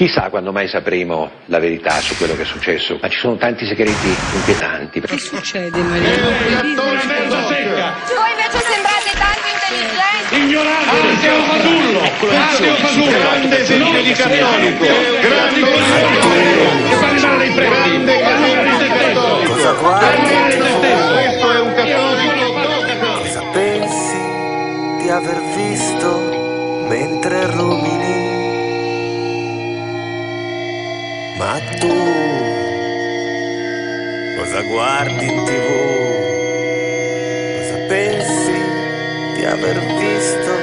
Chissà quando mai sapremo la verità su quello che è successo, ma ci sono tanti segreti inquietanti. Che succede, Maria? Voi invece sembrate tanto intelligenti. Ignorante, Matteo Fasullo, Matteo Fasullo, grande esempio di cattolico, grande che fa arrivare dei preti, Cosa guardi? questo è un cattolico. Cosa pensi di aver visto mentre rumini? Ma tu cosa guardi in tv? Cosa pensi di aver visto?